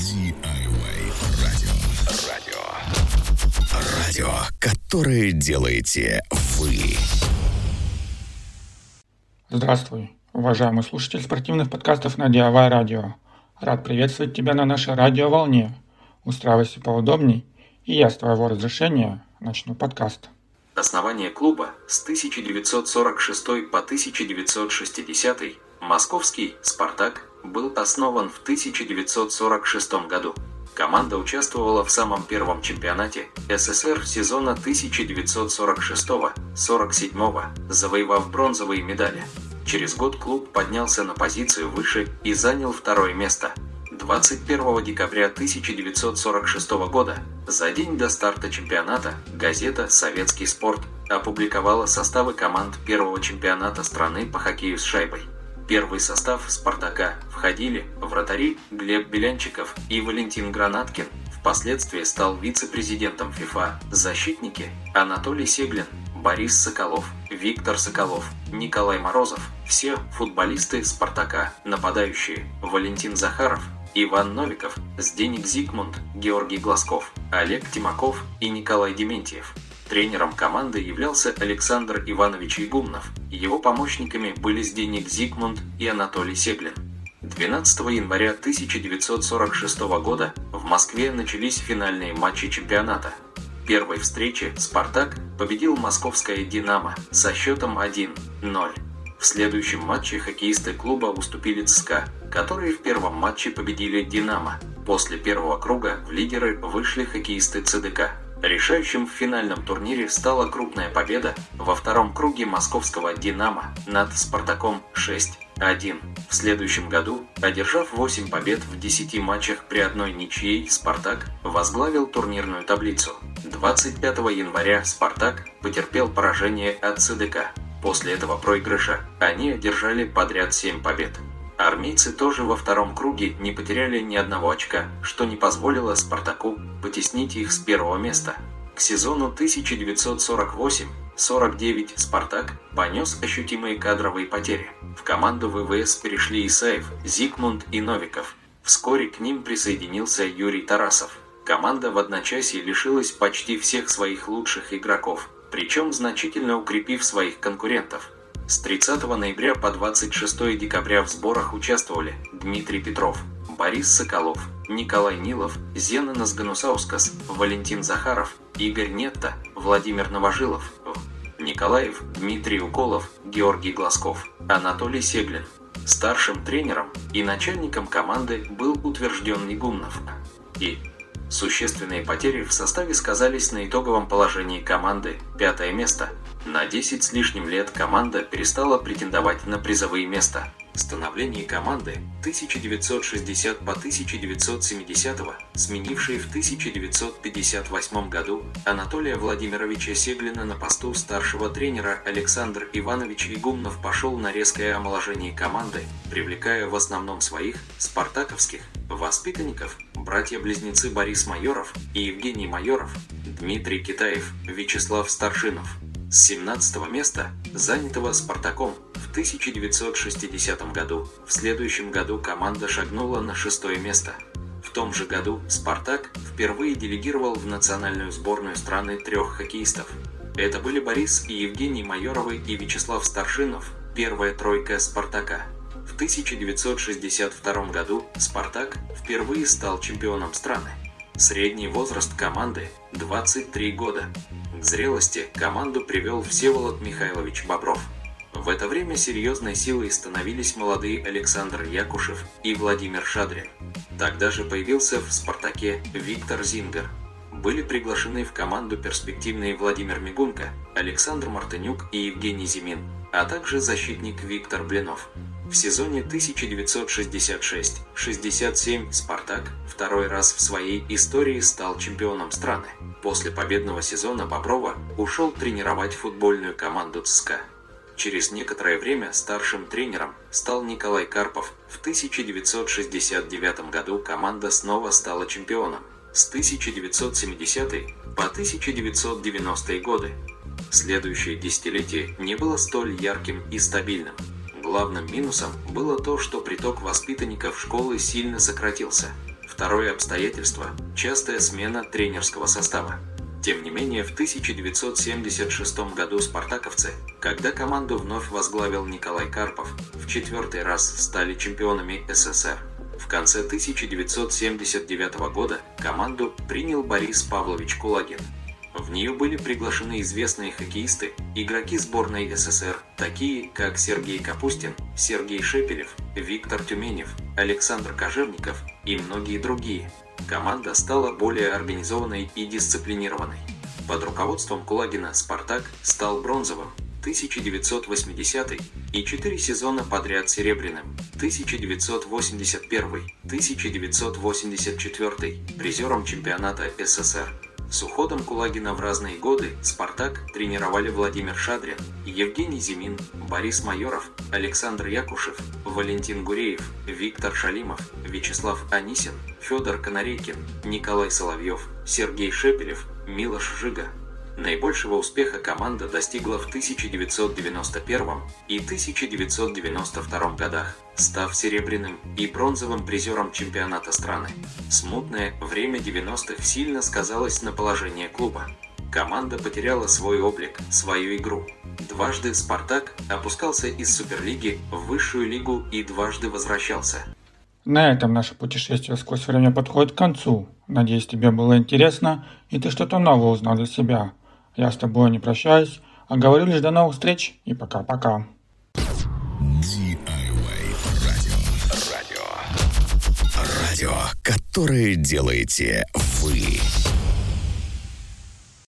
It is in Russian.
DIY радио. Радио. Радио, которое делаете вы. Здравствуй, уважаемый слушатель спортивных подкастов на DIY радио. Рад приветствовать тебя на нашей радиоволне. Устраивайся поудобней, и я с твоего разрешения начну подкаст. Основание клуба с 1946 по 1960 московский «Спартак» был основан в 1946 году. Команда участвовала в самом первом чемпионате СССР сезона 1946-47, завоевав бронзовые медали. Через год клуб поднялся на позицию выше и занял второе место. 21 декабря 1946 года, за день до старта чемпионата, газета «Советский спорт» опубликовала составы команд первого чемпионата страны по хоккею с шайбой первый состав «Спартака» входили вратари Глеб Белянчиков и Валентин Гранаткин, впоследствии стал вице-президентом ФИФА, защитники Анатолий Сеглин, Борис Соколов, Виктор Соколов, Николай Морозов, все футболисты «Спартака», нападающие Валентин Захаров, Иван Новиков, Сденик Зигмунд, Георгий Глазков, Олег Тимаков и Николай Дементьев. Тренером команды являлся Александр Иванович Игумнов. Его помощниками были Сденик Зигмунд и Анатолий Сеглин. 12 января 1946 года в Москве начались финальные матчи чемпионата. В первой встрече «Спартак» победил московское «Динамо» со счетом 1-0. В следующем матче хоккеисты клуба уступили ЦСКА, которые в первом матче победили «Динамо». После первого круга в лидеры вышли хоккеисты ЦДК. Решающим в финальном турнире стала крупная победа во втором круге московского «Динамо» над «Спартаком» 6-1. В следующем году, одержав 8 побед в 10 матчах при одной ничьей, «Спартак» возглавил турнирную таблицу. 25 января «Спартак» потерпел поражение от ЦДК. После этого проигрыша они одержали подряд 7 побед. Армейцы тоже во втором круге не потеряли ни одного очка, что не позволило «Спартаку» потеснить их с первого места. К сезону 1948-49 «Спартак» понес ощутимые кадровые потери. В команду ВВС перешли Исаев, Зигмунд и Новиков. Вскоре к ним присоединился Юрий Тарасов. Команда в одночасье лишилась почти всех своих лучших игроков, причем значительно укрепив своих конкурентов – с 30 ноября по 26 декабря в сборах участвовали Дмитрий Петров, Борис Соколов, Николай Нилов, Зена Назганусаускас, Валентин Захаров, Игорь Нетта, Владимир Новожилов, Николаев, Дмитрий Уколов, Георгий Глазков, Анатолий Сеглин. Старшим тренером и начальником команды был утвержден Негумнов. И существенные потери в составе сказались на итоговом положении команды пятое место – на 10 с лишним лет команда перестала претендовать на призовые места. Становление команды 1960 по 1970, сменившей в 1958 году Анатолия Владимировича Сеглина на посту старшего тренера Александр Иванович Игумнов пошел на резкое омоложение команды, привлекая в основном своих спартаковских воспитанников, братья-близнецы Борис Майоров и Евгений Майоров, Дмитрий Китаев, Вячеслав Старшинов – с 17 места, занятого «Спартаком» в 1960 году. В следующем году команда шагнула на шестое место. В том же году «Спартак» впервые делегировал в национальную сборную страны трех хоккеистов. Это были Борис и Евгений Майоровы и Вячеслав Старшинов, первая тройка «Спартака». В 1962 году «Спартак» впервые стал чемпионом страны. Средний возраст команды – 23 года. К зрелости команду привел Всеволод Михайлович Бобров. В это время серьезной силой становились молодые Александр Якушев и Владимир Шадрин. Тогда же появился в «Спартаке» Виктор Зингер. Были приглашены в команду перспективные Владимир Мигунко, Александр Мартынюк и Евгений Зимин, а также защитник Виктор Блинов. В сезоне 1966-67 «Спартак» второй раз в своей истории стал чемпионом страны. После победного сезона Боброва ушел тренировать футбольную команду ЦСКА. Через некоторое время старшим тренером стал Николай Карпов. В 1969 году команда снова стала чемпионом. С 1970 по 1990 годы. Следующее десятилетие не было столь ярким и стабильным. Главным минусом было то, что приток воспитанников школы сильно сократился. Второе обстоятельство – частая смена тренерского состава. Тем не менее, в 1976 году спартаковцы, когда команду вновь возглавил Николай Карпов, в четвертый раз стали чемпионами СССР. В конце 1979 года команду принял Борис Павлович Кулагин. В нее были приглашены известные хоккеисты, игроки сборной СССР, такие как Сергей Капустин, Сергей Шепелев, Виктор Тюменев, Александр Кожевников и многие другие. Команда стала более организованной и дисциплинированной. Под руководством Кулагина «Спартак» стал бронзовым 1980 и четыре сезона подряд серебряным 1981, 1984, призером чемпионата СССР. С уходом Кулагина в разные годы «Спартак» тренировали Владимир Шадрин, Евгений Зимин, Борис Майоров, Александр Якушев, Валентин Гуреев, Виктор Шалимов, Вячеслав Анисин, Федор Конорейкин, Николай Соловьев, Сергей Шепелев, Милош Жига. Наибольшего успеха команда достигла в 1991 и 1992 годах, став серебряным и бронзовым призером чемпионата страны. Смутное время 90-х сильно сказалось на положении клуба. Команда потеряла свой облик, свою игру. Дважды «Спартак» опускался из Суперлиги в высшую лигу и дважды возвращался. На этом наше путешествие сквозь время подходит к концу. Надеюсь, тебе было интересно, и ты что-то новое узнал для себя. Я с тобой не прощаюсь, а говорю лишь до новых встреч и пока-пока. Радио. Радио. Радио, которое делаете вы.